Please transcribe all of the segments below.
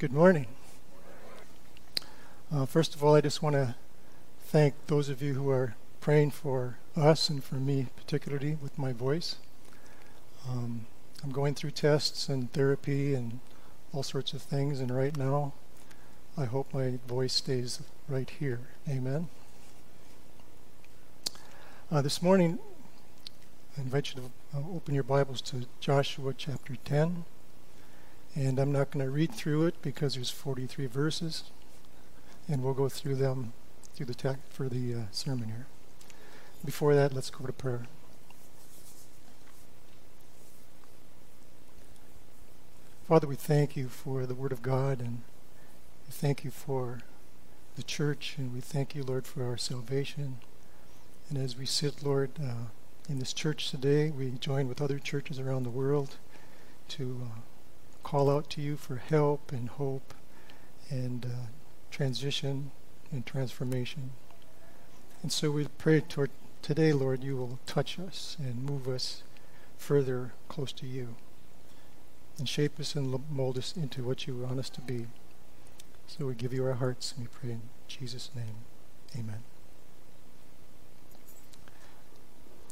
Good morning. Uh, first of all, I just want to thank those of you who are praying for us and for me, particularly with my voice. Um, I'm going through tests and therapy and all sorts of things, and right now, I hope my voice stays right here. Amen. Uh, this morning, I invite you to uh, open your Bibles to Joshua chapter 10. And I'm not going to read through it because there's 43 verses, and we'll go through them through the text for the uh, sermon here. Before that, let's go to prayer. Father, we thank you for the Word of God, and we thank you for the church, and we thank you, Lord, for our salvation. And as we sit, Lord, uh, in this church today, we join with other churches around the world to uh, call out to you for help and hope and uh, transition and transformation. And so we pray toward today, Lord, you will touch us and move us further close to you and shape us and mold us into what you want us to be. So we give you our hearts and we pray in Jesus' name. Amen.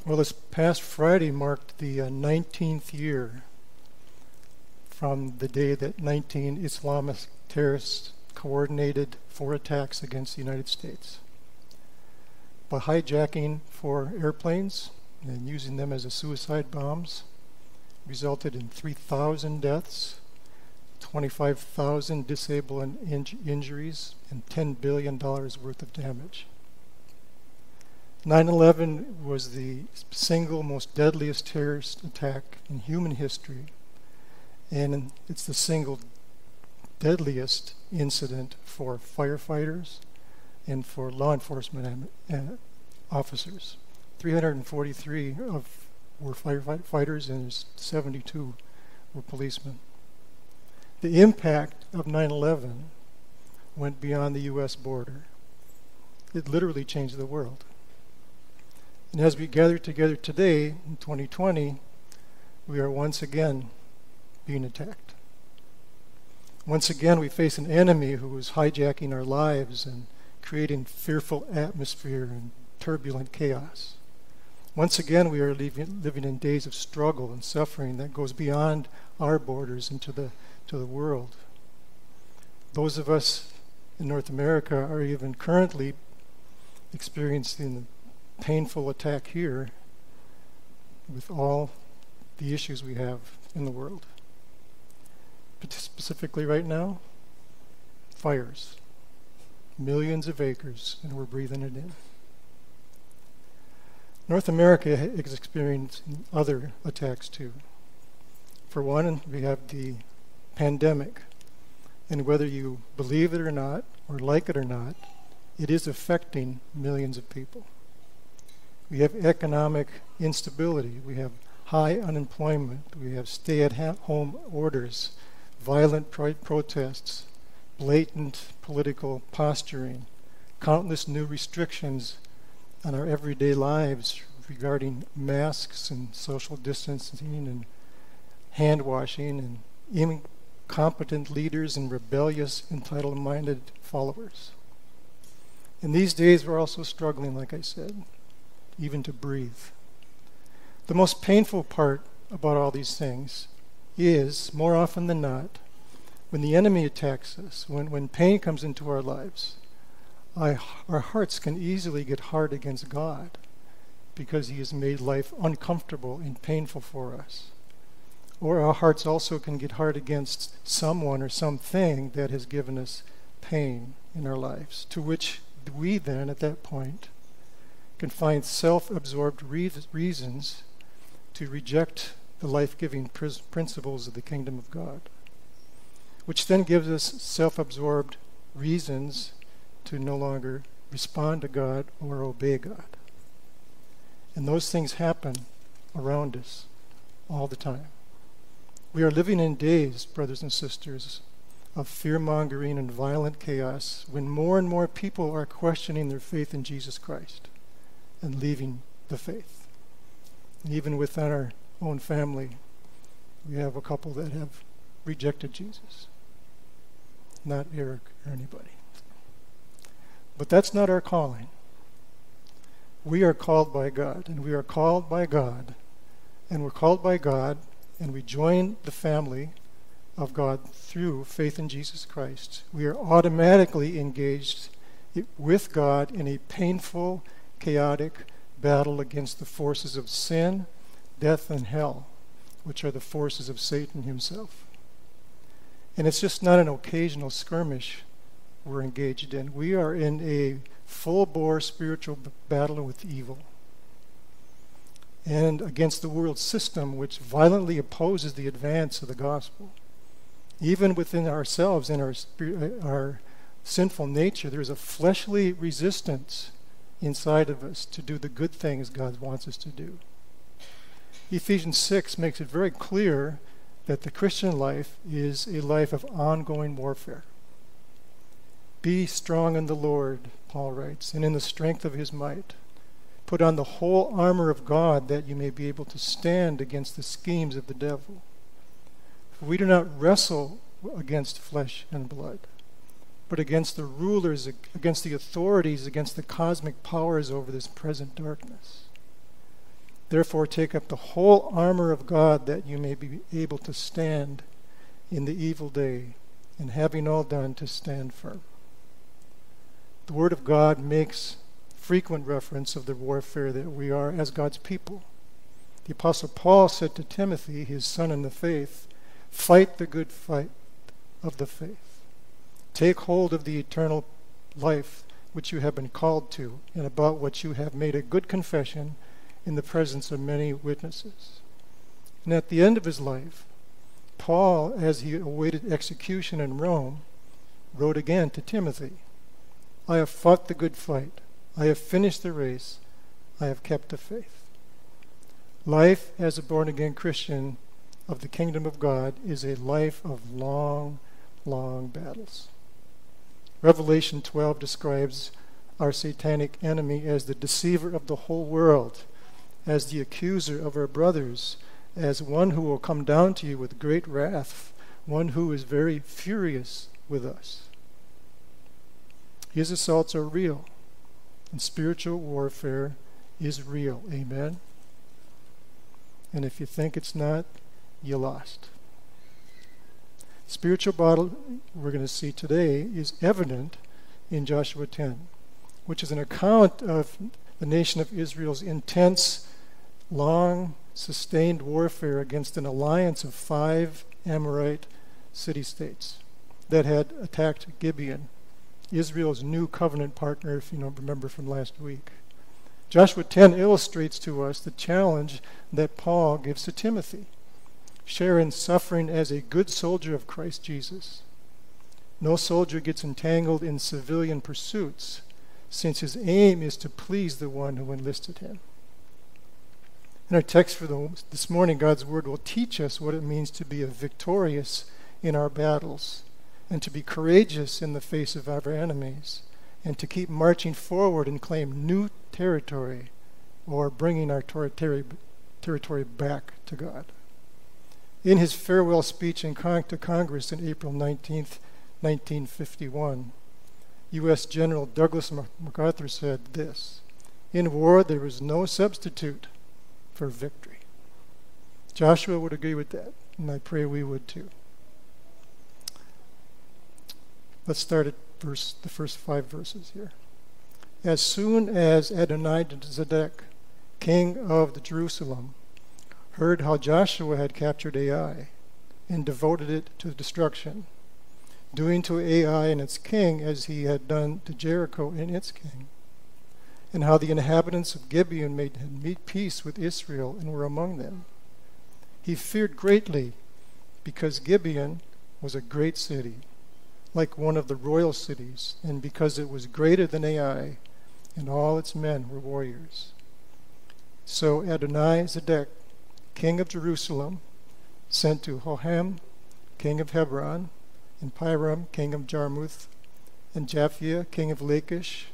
Well, this past Friday marked the uh, 19th year from the day that 19 Islamist terrorists coordinated four attacks against the United States. By hijacking four airplanes and using them as suicide bombs, resulted in 3,000 deaths, 25,000 disable and in- injuries, and $10 billion worth of damage. 9 11 was the single most deadliest terrorist attack in human history and it's the single deadliest incident for firefighters and for law enforcement uh, officers. 343 of were firefighters and 72 were policemen. The impact of 9/11 went beyond the U.S. border. It literally changed the world. And as we gather together today in 2020, we are once again being attacked. Once again, we face an enemy who is hijacking our lives and creating fearful atmosphere and turbulent chaos. Once again, we are living, in days of struggle and suffering that goes beyond our borders into the, to the world. Those of us in North America are even currently experiencing the painful attack here with all the issues we have in the world specifically right now? Fires. Millions of acres, and we're breathing it in. North America is experiencing other attacks too. For one, we have the pandemic. And whether you believe it or not, or like it or not, it is affecting millions of people. We have economic instability. We have high unemployment. We have stay at home orders violent pro- protests, blatant political posturing, countless new restrictions on our everyday lives regarding masks and social distancing and hand washing and incompetent leaders and rebellious, entitled minded followers. In these days, we're also struggling, like I said, even to breathe. The most painful part about all these things is, more often than not, when the enemy attacks us, when, when pain comes into our lives, I, our hearts can easily get hard against God because He has made life uncomfortable and painful for us. Or our hearts also can get hard against someone or something that has given us pain in our lives, to which we then, at that point, can find self absorbed reasons to reject the life giving principles of the kingdom of God, which then gives us self absorbed reasons to no longer respond to God or obey God. And those things happen around us all the time. We are living in days, brothers and sisters, of fear mongering and violent chaos when more and more people are questioning their faith in Jesus Christ and leaving the faith. And even within our own family, we have a couple that have rejected Jesus. not Eric or anybody. But that's not our calling. We are called by God, and we are called by God, and we're called by God, and we join the family of God through faith in Jesus Christ. We are automatically engaged with God in a painful, chaotic battle against the forces of sin, death, and hell, which are the forces of Satan himself. And it's just not an occasional skirmish we're engaged in. We are in a full bore spiritual battle with evil and against the world system which violently opposes the advance of the gospel. Even within ourselves, in our, uh, our sinful nature, there's a fleshly resistance inside of us to do the good things God wants us to do. Ephesians 6 makes it very clear that the Christian life is a life of ongoing warfare. Be strong in the Lord, Paul writes, and in the strength of his might. Put on the whole armor of God that you may be able to stand against the schemes of the devil. For we do not wrestle against flesh and blood, but against the rulers, against the authorities, against the cosmic powers over this present darkness. Therefore, take up the whole armor of God that you may be able to stand in the evil day, and having all done, to stand firm. The Word of God makes frequent reference of the warfare that we are as God's people. The Apostle Paul said to Timothy, his son in the faith, Fight the good fight of the faith. Take hold of the eternal life which you have been called to, and about which you have made a good confession in the presence of many witnesses. And at the end of his life, Paul, as he awaited execution in Rome, wrote again to Timothy I have fought the good fight. I have finished the race. I have kept the faith. Life as a born again Christian of the kingdom of God is a life of long, long battles. Revelation 12 describes our satanic enemy as the deceiver of the whole world, as the accuser of our brothers, as one who will come down to you with great wrath, one who is very furious with us. His assaults are real, and spiritual warfare is real. Amen? And if you think it's not, you lost. Spiritual battle we're going to see today is evident in Joshua 10, which is an account of the nation of Israel's intense, long, sustained warfare against an alliance of five Amorite city states that had attacked Gibeon Israel's new covenant partner, if you don't remember from last week. Joshua 10 illustrates to us the challenge that Paul gives to Timothy. Share in suffering as a good soldier of Christ Jesus. No soldier gets entangled in civilian pursuits, since his aim is to please the one who enlisted him. In our text for the, this morning, God's Word will teach us what it means to be victorious in our battles and to be courageous in the face of our enemies, and to keep marching forward and claim new territory or bringing our territory, territory back to God. In his farewell speech in con- to Congress in April 19, 1951, U.S. General Douglas MacArthur said this In war, there is no substitute for victory. Joshua would agree with that, and I pray we would too. Let's start at verse, the first five verses here. As soon as Adonijah Adonizedek, king of the Jerusalem, heard how Joshua had captured Ai and devoted it to destruction, doing to Ai and its king as he had done to Jericho and its king, and how the inhabitants of Gibeon made peace with Israel and were among them. He feared greatly because Gibeon was a great city like one of the royal cities, and because it was greater than Ai, and all its men were warriors. So Adonai Zedek, king of Jerusalem, sent to Hoham, king of Hebron, and Piram, king of Jarmuth, and Japhia, king of Lachish,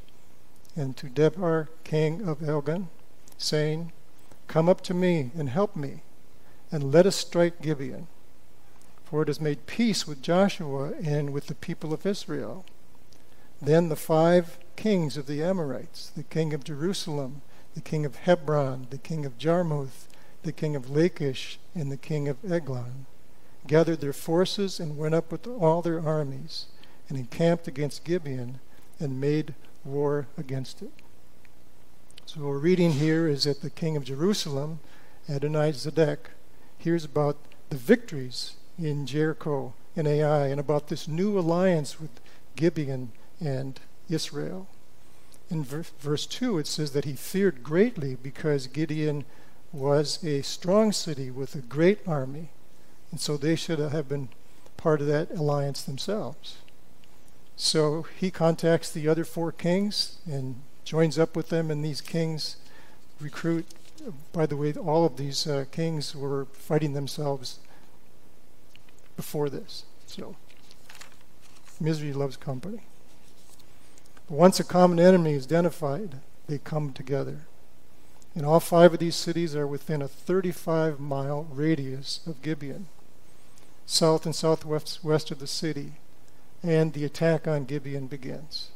and to Debir, king of Eglon, saying, Come up to me and help me, and let us strike Gibeon for it has made peace with Joshua and with the people of Israel. Then the five kings of the Amorites, the king of Jerusalem, the king of Hebron, the king of Jarmuth, the king of Lachish, and the king of Eglon, gathered their forces and went up with all their armies and encamped against Gibeon and made war against it. So what we're reading here is that the king of Jerusalem, Adonai Zedek, hears about the victories in Jericho and Ai and about this new alliance with Gibeon and Israel. In verse 2, it says that he feared greatly because Gibeon was a strong city with a great army, and so they should have been part of that alliance themselves. So he contacts the other four kings and joins up with them, and these kings recruit. By the way, all of these uh, kings were fighting themselves before this. So, misery loves company. But Once a common enemy is identified, they come together. And all five of these cities are within a 35 mile radius of Gibeon, south and southwest west of the city, and the attack on Gibeon begins.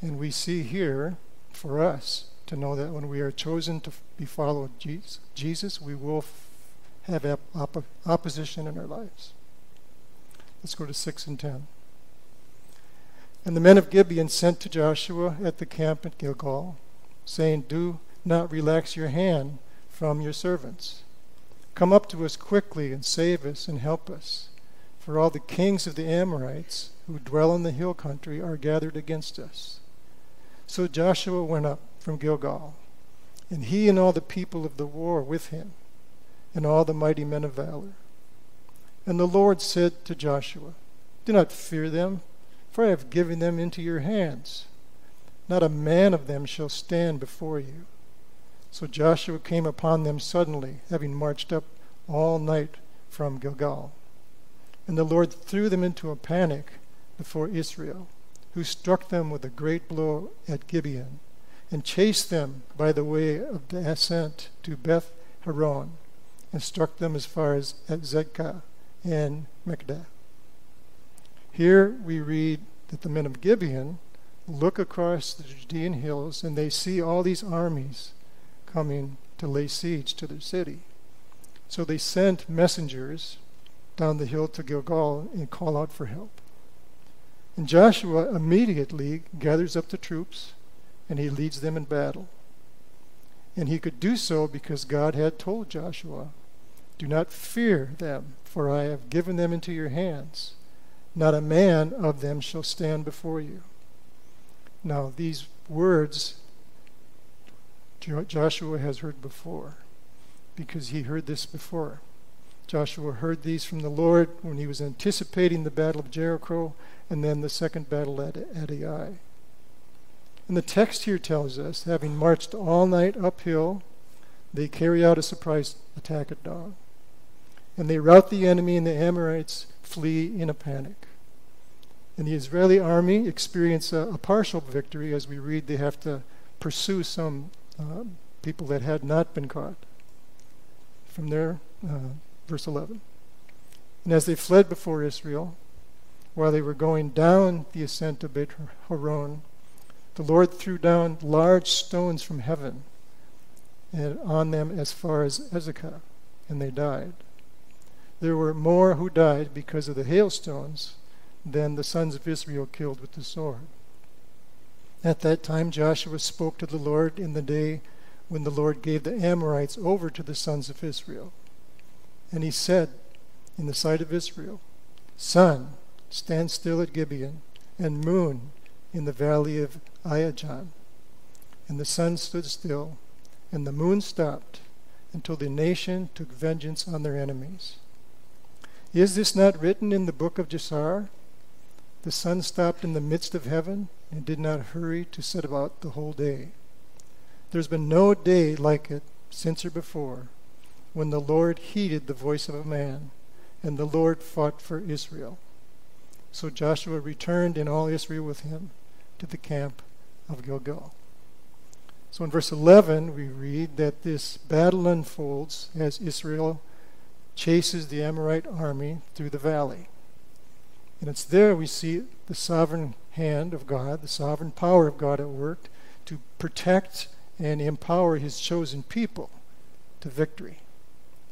And we see here, for us, to know that when we are chosen to be followed Jesus, we will have op- opposition in our lives. Let's go to 6 and 10. And the men of Gibeon sent to Joshua at the camp at Gilgal, saying, Do not relax your hand from your servants. Come up to us quickly and save us and help us. For all the kings of the Amorites who dwell in the hill country are gathered against us. So Joshua went up from Gilgal, and he and all the people of the war with him, and all the mighty men of valor. And the Lord said to Joshua, Do not fear them for I have given them into your hands. Not a man of them shall stand before you. So Joshua came upon them suddenly, having marched up all night from Gilgal. And the Lord threw them into a panic before Israel, who struck them with a great blow at Gibeon, and chased them by the way of the ascent to Beth Horon, and struck them as far as Azekah and Makkedah. Here we read that the men of Gibeon look across the Judean hills and they see all these armies coming to lay siege to their city. So they sent messengers down the hill to Gilgal and call out for help. And Joshua immediately gathers up the troops and he leads them in battle. And he could do so because God had told Joshua, Do not fear them, for I have given them into your hands. Not a man of them shall stand before you. Now, these words Joshua has heard before because he heard this before. Joshua heard these from the Lord when he was anticipating the battle of Jericho and then the second battle at, Ai. And the text here tells us, having marched all night uphill, they carry out a surprise attack at dawn. And they rout the enemy, and the Amorites flee in a panic. And the Israeli army experience a, a partial victory. As we read, they have to pursue some uh, people that had not been caught. From there, uh, verse 11. And as they fled before Israel, while they were going down the ascent of Beit Horon, the Lord threw down large stones from heaven and on them as far as Azekah, and they died. There were more who died because of the hailstones than the sons of Israel killed with the sword. At that time, Joshua spoke to the Lord in the day when the Lord gave the Amorites over to the sons of Israel. And he said, in the sight of Israel, Sun, stand still at Gibeon, and moon in the valley of Ijon. And the sun stood still, and the moon stopped, until the nation took vengeance on their enemies. Is this not written in the book of Jasher? The sun stopped in the midst of heaven and did not hurry to set about the whole day. There's been no day like it since or before when the Lord heeded the voice of a man and the Lord fought for Israel. So Joshua returned and all Israel with him to the camp of Gilgal. So in verse 11, we read that this battle unfolds as Israel chases the Amorite army through the valley. And it's there we see the sovereign hand of God, the sovereign power of God at work to protect and empower his chosen people to victory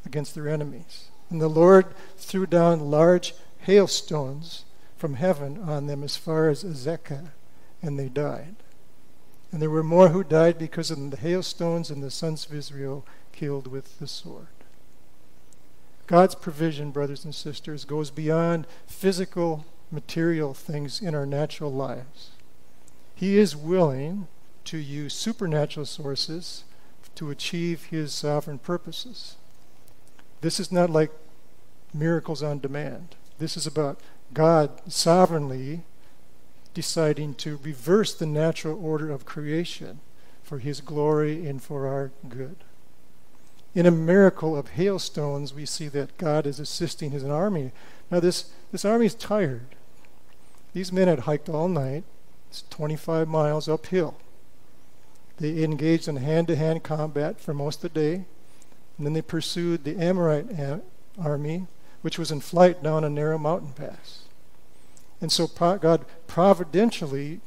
against their enemies. And the Lord threw down large hailstones from heaven on them as far as Azekah, and they died. And there were more who died because of the hailstones and the sons of Israel killed with the sword. God's provision, brothers and sisters, goes beyond physical, material things in our natural lives. He is willing to use supernatural sources to achieve his sovereign purposes. This is not like miracles on demand. This is about God sovereignly deciding to reverse the natural order of creation for his glory and for our good. In a miracle of hailstones, we see that God is assisting his army. Now, this, this army is tired. These men had hiked all night, it's 25 miles uphill. They engaged in hand to hand combat for most of the day, and then they pursued the Amorite army, which was in flight down a narrow mountain pass. And so God providentially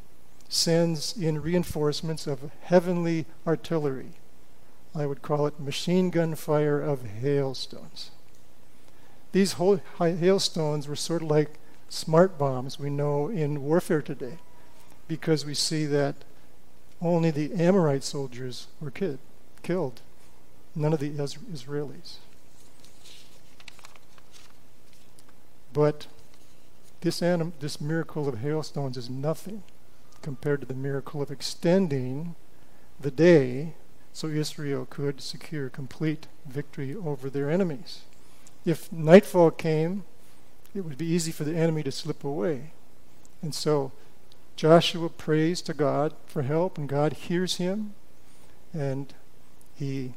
sends in reinforcements of heavenly artillery. I would call it machine gun fire of hailstones. These hailstones were sort of like smart bombs we know in warfare today because we see that only the Amorite soldiers were kid, killed, none of the Israelis. But this, anim- this miracle of hailstones is nothing compared to the miracle of extending the day so Israel could secure complete victory over their enemies. If nightfall came, it would be easy for the enemy to slip away. And so Joshua prays to God for help, and God hears him, and he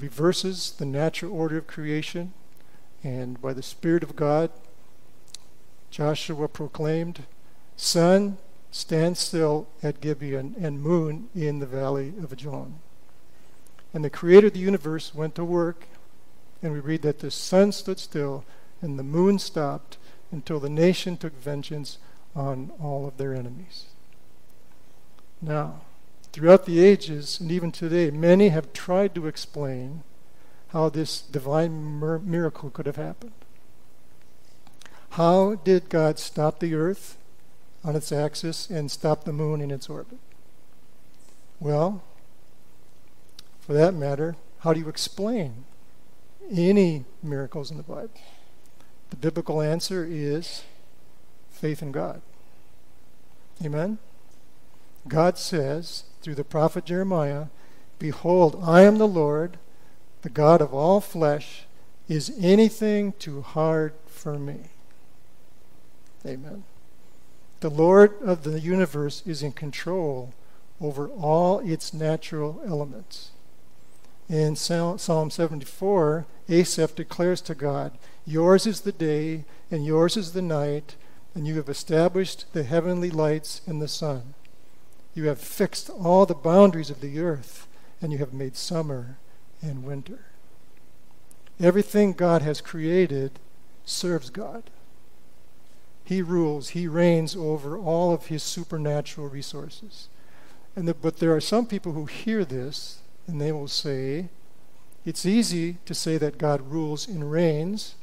reverses the natural order of creation. And by the Spirit of God, Joshua proclaimed, Sun, stand still at Gibeon, and moon in the valley of Ajalon. And the creator of the universe went to work, and we read that the sun stood still and the moon stopped until the nation took vengeance on all of their enemies. Now, throughout the ages, and even today, many have tried to explain how this divine mir- miracle could have happened. How did God stop the earth on its axis and stop the moon in its orbit? Well, for that matter, how do you explain any miracles in the Bible? The biblical answer is faith in God. Amen? God says through the prophet Jeremiah, Behold, I am the Lord, the God of all flesh. Is anything too hard for me? Amen. The Lord of the universe is in control over all its natural elements. In Psalm 74, Asaph declares to God, Yours is the day, and yours is the night, and you have established the heavenly lights and the sun. You have fixed all the boundaries of the earth, and you have made summer and winter. Everything God has created serves God. He rules, He reigns over all of His supernatural resources. And the, but there are some people who hear this and they will say, it's easy to say that God rules and reigns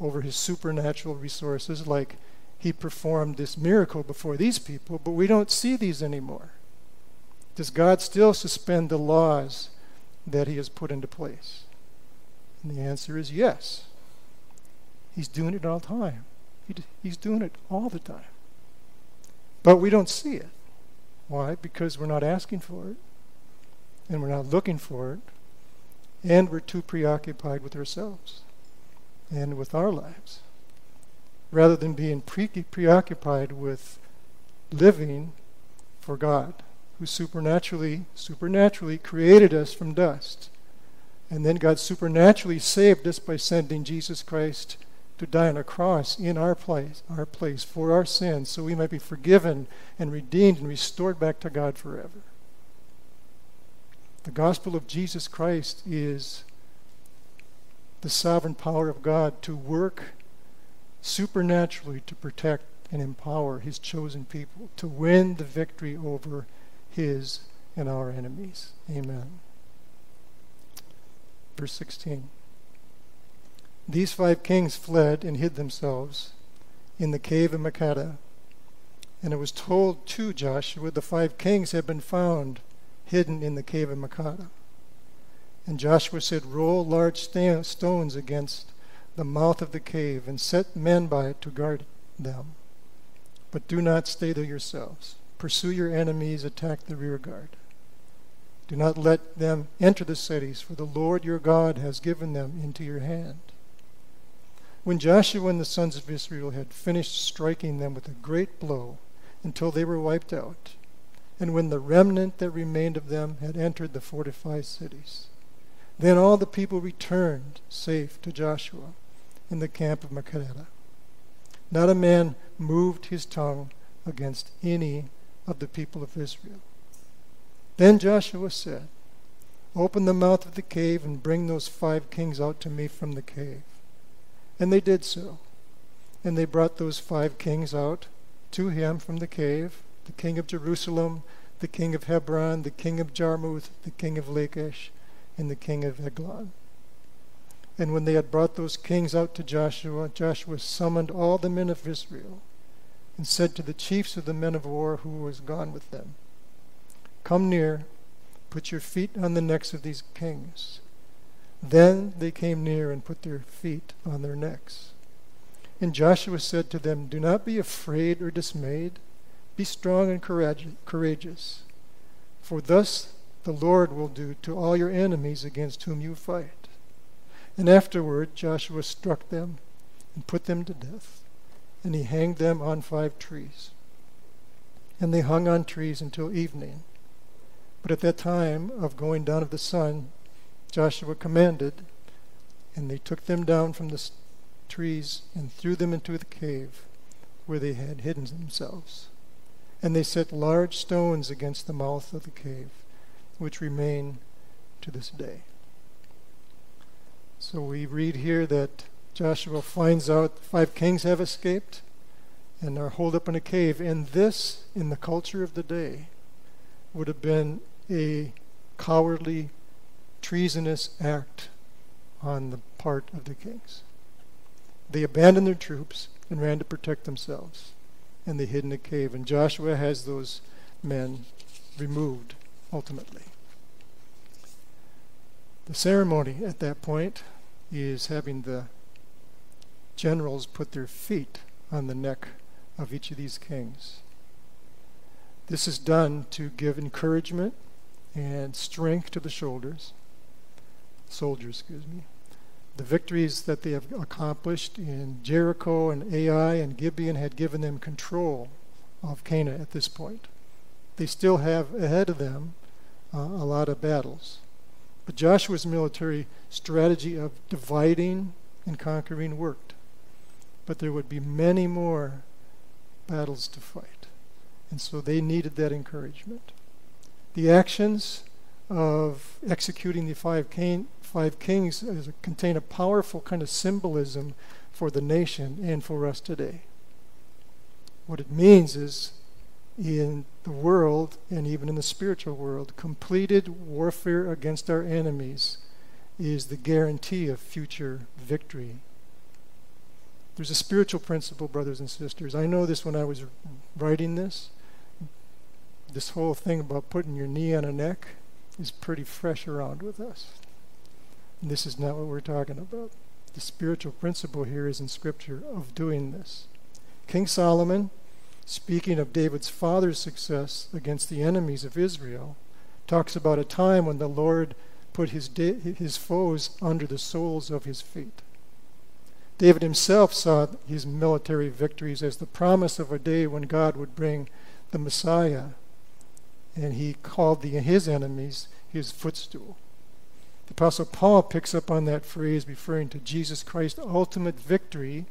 over his supernatural resources, like he performed this miracle before these people, but we don't see these anymore. Does God still suspend the laws that he has put into place? And the answer is yes. He's doing it all the time. He, he's doing it all the time. But we don't see it. Why? Because we're not asking for it and we're not looking for it, and we're too preoccupied with ourselves and with our lives, rather than being pre- preoccupied with living for God, who supernaturally, supernaturally created us from dust. And then God supernaturally saved us by sending Jesus Christ to die on a cross in our place, our place for our sins, so we might be forgiven and redeemed and restored back to God forever. The gospel of Jesus Christ is the sovereign power of God to work supernaturally to protect and empower his chosen people to win the victory over his and our enemies. Amen. Verse 16. These five kings fled and hid themselves in the cave of Makkedah. And it was told to Joshua, the five kings had been found hidden in the cave of Makkedah. And Joshua said, Roll large stones against the mouth of the cave and set men by it to guard them. But do not stay there yourselves. Pursue your enemies, attack the rear guard. Do not let them enter the cities, for the Lord your God has given them into your hand. When Joshua and the sons of Israel had finished striking them with a great blow until they were wiped out, and when the remnant that remained of them had entered the fortified cities, then all the people returned safe to Joshua in the camp of Makkedah. Not a man moved his tongue against any of the people of Israel. Then Joshua said, Open the mouth of the cave and bring those five kings out to me from the cave. And they did so. And they brought those five kings out to him from the cave the king of Jerusalem, the king of Hebron, the king of Jarmuth, the king of Lachish, and the king of Eglon. And when they had brought those kings out to Joshua, Joshua summoned all the men of Israel and said to the chiefs of the men of war who was gone with them, Come near, put your feet on the necks of these kings. Then they came near and put their feet on their necks. And Joshua said to them, Do not be afraid or dismayed. Be strong and courageous. For thus the Lord will do to all your enemies against whom you fight. And afterward Joshua struck them and put them to death, and he hanged them on five trees. And they hung on trees until evening. But at that time of going down of the sun, Joshua commanded, and they took them down from the trees and threw them into the cave where they had hidden themselves. And they set large stones against the mouth of the cave, which remain to this day. So we read here that Joshua finds out five kings have escaped and are holed up in a cave. And this, in the culture of the day, would have been a cowardly treasonous act on the part of the kings. They abandoned their troops and ran to protect themselves, and they hid in a cave. And Joshua has those men removed ultimately. The ceremony at that point is having the generals put their feet on the neck of each of these kings. This is done to give encouragement and strength to the shoulders soldiers, excuse me. The victories that they have accomplished in Jericho and Ai and Gibeon had given them control of Canaan at this point. They still have ahead of them uh, a lot of battles. But Joshua's military strategy of dividing and conquering worked. But there would be many more battles to fight. And so they needed that encouragement. The actions of executing the five, five kings contain a powerful kind of symbolism for the nation and for us today. What it means is in the world and even in the spiritual world, completed warfare against our enemies is the guarantee of future victory. There's a spiritual principle, brothers and sisters. I know this when I was writing this. This whole thing about putting your knee on a neck is pretty fresh around with us. And this is not what we're talking about. The spiritual principle here is in Scripture of doing this. King Solomon, speaking of David's father's success against the enemies of Israel, talks about a time when the Lord put his, his foes under the soles of his feet. David himself saw his military victories as the promise of a day when God would bring the Messiah and he called the, his enemies his footstool. The Apostle Paul picks up on that phrase referring to Jesus Christ's ultimate victory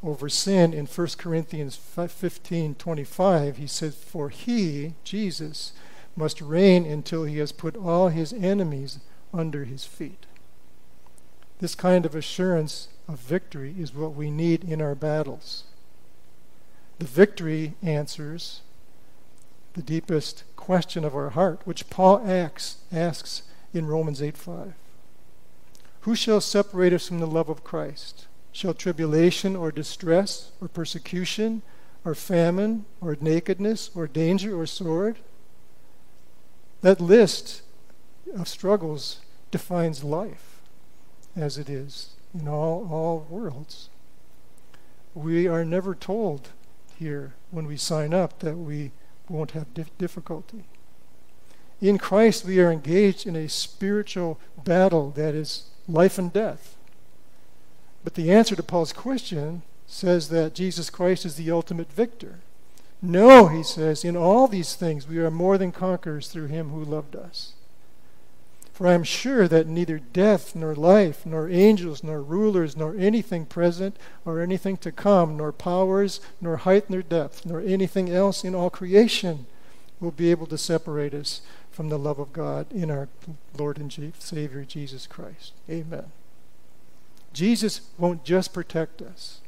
over sin in 1 Corinthians 15 25. He says, For he, Jesus, must reign until he has put all his enemies under his feet. This kind of assurance of victory is what we need in our battles. The victory answers the deepest question of our heart, which Paul asks, asks in Romans 8 5. Who shall separate us from the love of Christ? Shall tribulation or distress or persecution or famine or nakedness or danger or sword? That list of struggles defines life as it is in all, all worlds. We are never told here when we sign up that we won't have dif- difficulty. In Christ, we are engaged in a spiritual battle that is life and death. But the answer to Paul's question says that Jesus Christ is the ultimate victor. No, he says, in all these things we are more than conquerors through him who loved us. For I am sure that neither death, nor life, nor angels, nor rulers, nor anything present, or anything to come, nor powers, nor height, nor depth, nor anything else in all creation will be able to separate us from the love of God in our Lord and Savior Jesus Christ. Amen. Jesus won't just protect us,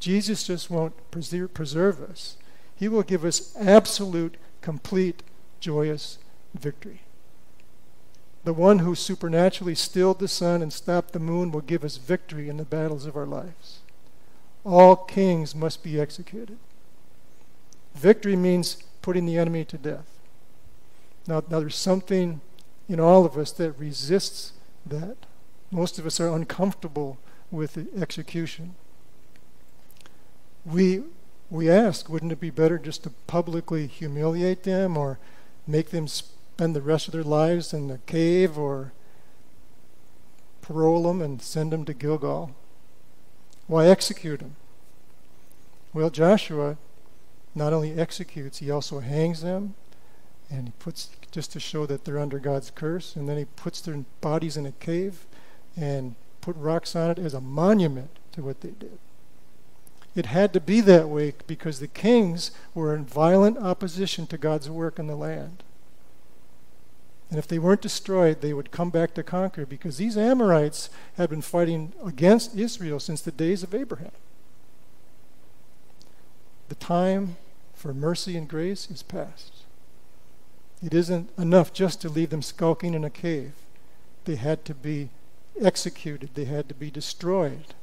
Jesus just won't preserve us. He will give us absolute, complete, joyous victory. The one who supernaturally stilled the sun and stopped the moon will give us victory in the battles of our lives. All kings must be executed. Victory means putting the enemy to death. Now, now there's something in all of us that resists that. Most of us are uncomfortable with the execution. We, we ask, wouldn't it be better just to publicly humiliate them or make them spend the rest of their lives in the cave or parole them and send them to Gilgal? Why execute them? Well, Joshua not only executes, he also hangs them and he puts just to show that they're under God's curse, and then he puts their bodies in a cave and put rocks on it as a monument to what they did. It had to be that way because the kings were in violent opposition to God's work in the land. And if they weren't destroyed, they would come back to conquer because these Amorites had been fighting against Israel since the days of Abraham. The time for mercy and grace is past. It isn't enough just to leave them skulking in a cave. They had to be executed, they had to be destroyed.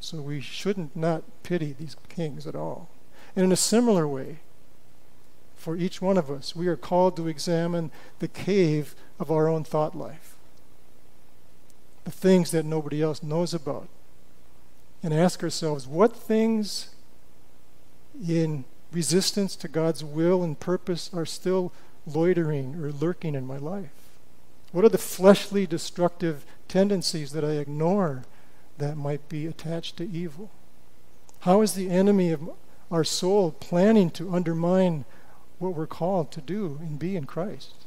So we shouldn't not pity these kings at all. And in a similar way, for each one of us, we are called to examine the cave of our own thought life, the things that nobody else knows about, and ask ourselves what things in resistance to God's will and purpose are still loitering or lurking in my life? What are the fleshly destructive tendencies that I ignore that might be attached to evil? How is the enemy of our soul planning to undermine what we're called to do and be in Christ?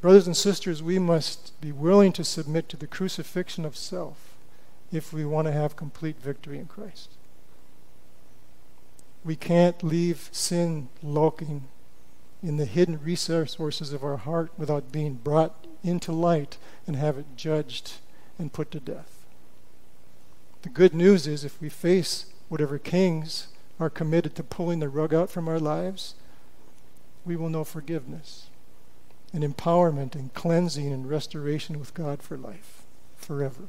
Brothers and sisters, we must be willing to submit to the crucifixion of self if we want to have complete victory in Christ. We can't leave sin lurking in the hidden resources of our heart without being brought into light and have it judged and put to death. The good news is if we face whatever kings are committed to pulling the rug out from our lives, we will know forgiveness and empowerment and cleansing and restoration with God for life, forever.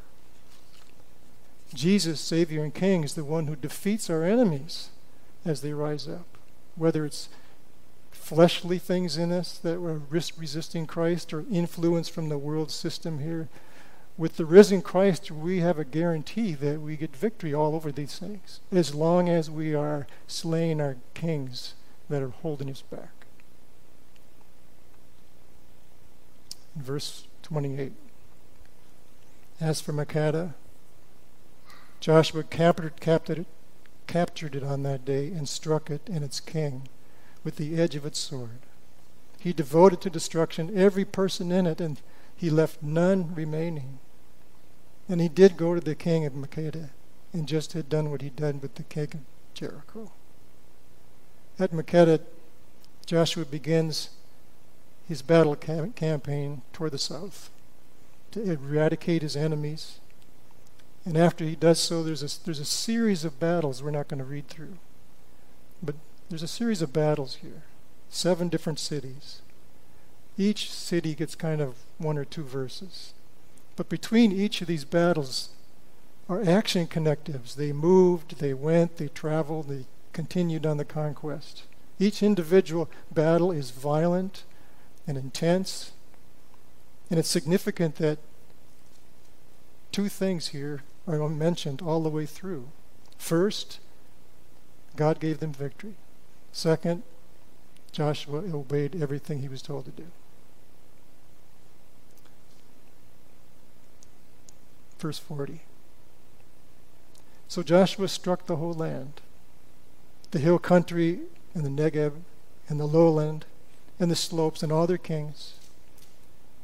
Jesus, Savior and King, is the one who defeats our enemies as they rise up, whether it's fleshly things in us that were resisting Christ or influence from the world system here. With the risen Christ, we have a guarantee that we get victory all over these things, as long as we are slaying our kings that are holding us back. Verse 28. As for Makkedah, Joshua captured, captured, captured it on that day and struck it and its king with the edge of its sword. He devoted to destruction every person in it, and he left none remaining. And he did go to the king of Makkedah and just had done what he'd done with the king of Jericho. At Makkedah, Joshua begins his battle cam- campaign toward the south to eradicate his enemies. And after he does so, there's a, there's a series of battles we're not going to read through. But there's a series of battles here. Seven different cities. Each city gets kind of one or two verses. But between each of these battles are action connectives. They moved, they went, they traveled, they continued on the conquest. Each individual battle is violent and intense. And it's significant that two things here are mentioned all the way through. First, God gave them victory. Second, Joshua obeyed everything he was told to do. Verse 40. So Joshua struck the whole land, the hill country and the Negeb and the lowland and the slopes and all their kings.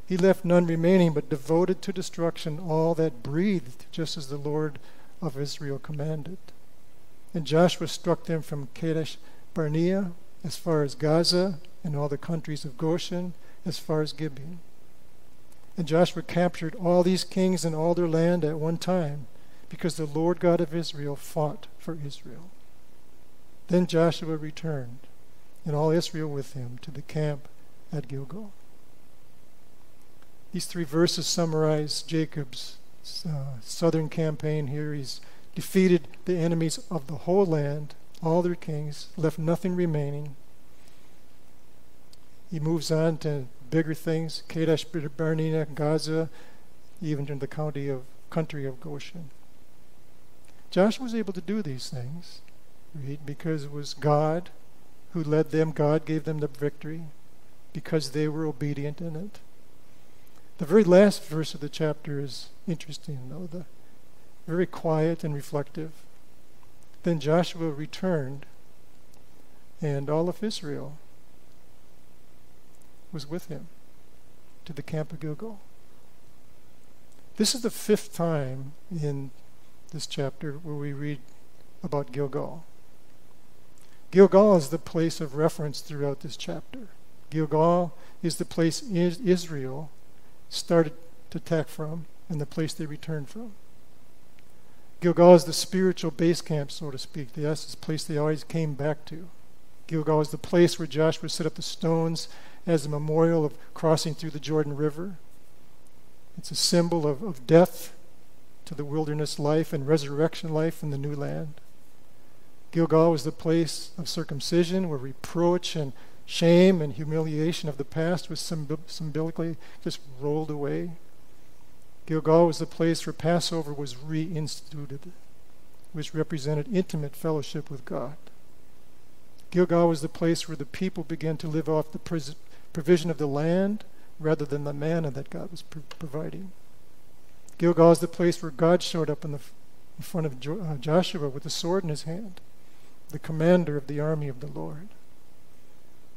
He left none remaining, but devoted to destruction all that breathed, just as the Lord of Israel commanded. And Joshua struck them from Kadesh Barnea as far as Gaza and all the countries of Goshen as far as Gibeon. And Joshua captured all these kings and all their land at one time, because the Lord God of Israel fought for Israel. Then Joshua returned, and all Israel with him, to the camp at Gilgal. These three verses summarize Jacob's uh, southern campaign here. He's defeated the enemies of the whole land, all their kings, left nothing remaining. He moves on to bigger things, Kadesh Barnea, Gaza, even in the county of country of Goshen. Joshua was able to do these things, because it was God who led them, God gave them the victory, because they were obedient in it. The very last verse of the chapter is interesting, though, the very quiet and reflective. Then Joshua returned, and all of Israel was with him to the camp of Gilgal. This is the fifth time in this chapter where we read about Gilgal. Gilgal is the place of reference throughout this chapter. Gilgal is the place Israel started to attack from and the place they returned from. Gilgal is the spiritual base camp, so to speak. That's the place they always came back to. Gilgal is the place where Joshua set up the stones as a memorial of crossing through the Jordan River. It's a symbol of, of death to the wilderness life and resurrection life in the new land. Gilgal was the place of circumcision where reproach and shame and humiliation of the past was symbolically just rolled away. Gilgal was the place where Passover was reinstituted, which represented intimate fellowship with God. Gilgal was the place where the people began to live off the provision of the land rather than the manna that God was providing. Gilgal is the place where God showed up in, the, in front of jo- uh, Joshua with a sword in his hand, the commander of the army of the Lord.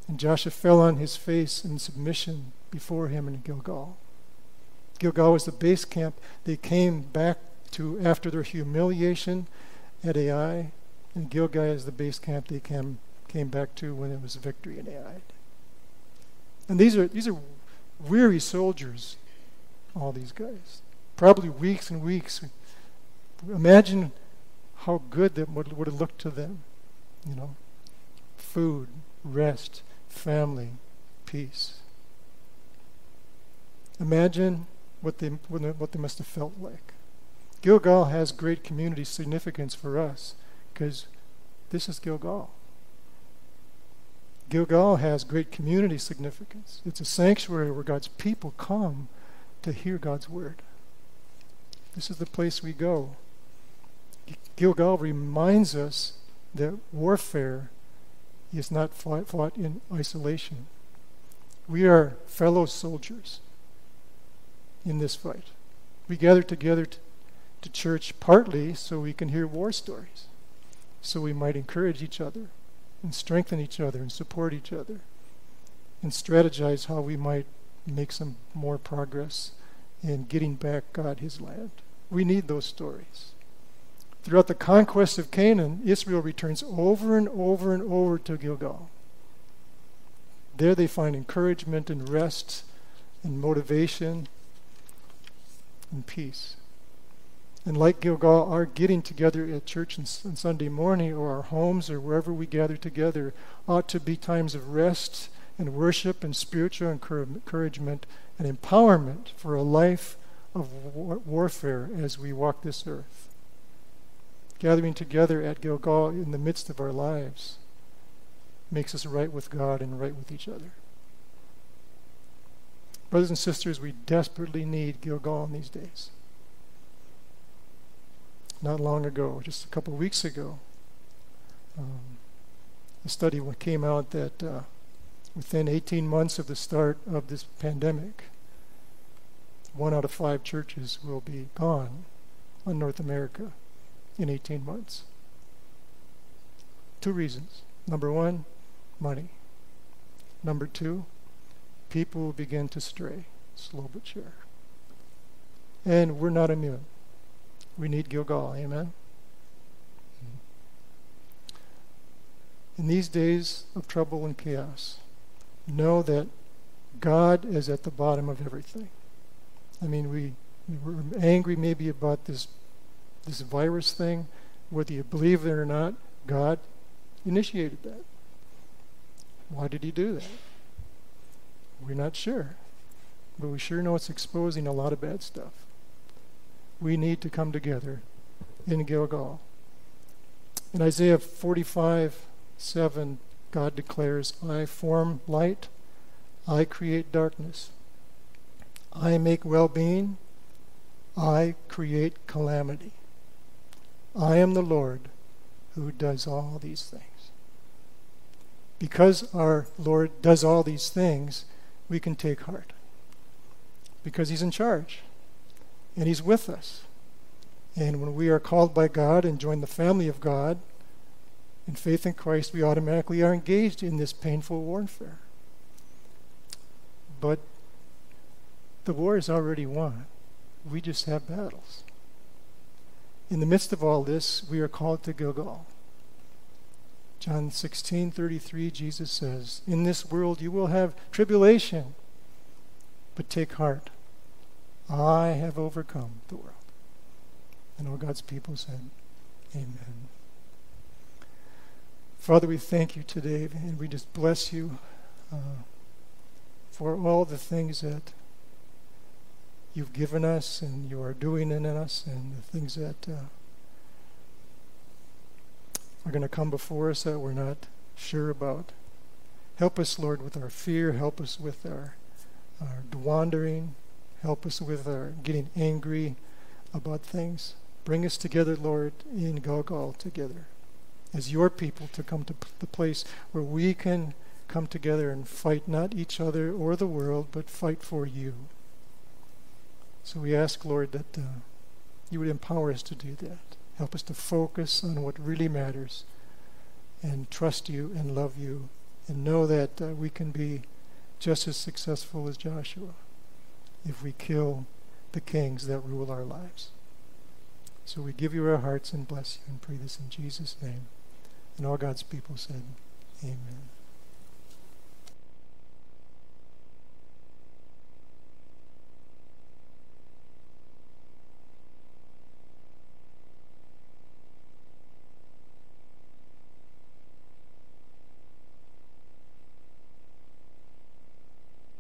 And Joshua fell on his face in submission before him in Gilgal. Gilgal was the base camp they came back to after their humiliation at Ai, and Gilgal is the base camp they came, came back to when it was victory in Ai. And these are, these are weary soldiers, all these guys. Probably weeks and weeks. Imagine how good that would, would have looked to them. You know, food, rest, family, peace. Imagine what they, what they must have felt like. Gilgal has great community significance for us because this is Gilgal. Gilgal has great community significance. It's a sanctuary where God's people come to hear God's word. This is the place we go. Gilgal reminds us that warfare is not fought, fought in isolation. We are fellow soldiers in this fight. We gather together to, to church partly so we can hear war stories, so we might encourage each other and strengthen each other and support each other and strategize how we might make some more progress in getting back God his land. We need those stories. Throughout the conquest of Canaan, Israel returns over and over and over to Gilgal. There they find encouragement and rest and motivation and peace. And like Gilgal, our getting together at church on, on Sunday morning or our homes or wherever we gather together ought to be times of rest and worship and spiritual encouragement and empowerment for a life of war- warfare as we walk this earth. Gathering together at Gilgal in the midst of our lives makes us right with God and right with each other. Brothers and sisters, we desperately need Gilgal in these days not long ago, just a couple of weeks ago. Um, a study came out that uh, within 18 months of the start of this pandemic, one out of five churches will be gone in North America in 18 months. Two reasons. Number one, money. Number two, people will begin to stray, slow but sure. And we're not immune. We need Gilgal. Amen? In these days of trouble and chaos, know that God is at the bottom of everything. I mean, we, we were angry maybe about this, this virus thing, whether you believe it or not, God initiated that. Why did he do that? We're not sure. But we sure know it's exposing a lot of bad stuff we need to come together in Gilgal. In Isaiah 45 7, God declares, I form light, I create darkness, I make well being, I create calamity. I am the Lord who does all these things. Because our Lord does all these things, we can take heart. Because He's in charge and He's with us. And when we are called by God and join the family of God in faith in Christ, we automatically are engaged in this painful warfare. But the war is already won. We just have battles. In the midst of all this, we are called to Gilgal. John 16:33 Jesus says, "In this world you will have tribulation, but take heart. I have overcome the world. And all God's people said, Amen. Father, we thank you today, and we just bless you uh, for all the things that you've given us and you are doing in us, and the things that uh, are going to come before us that we're not sure about. Help us, Lord, with our fear. Help us with our, our wandering. Help us with our getting angry about things. Bring us together, Lord, in Gilgal together as your people to come to the place where we can come together and fight not each other or the world, but fight for you. So we ask, Lord, that uh, you would empower us to do that. Help us to focus on what really matters and trust you and love you and know that uh, we can be just as successful as Joshua if we kill the kings that rule our lives. So we give you our hearts and bless you and pray this in Jesus' name. And all God's people said, Amen.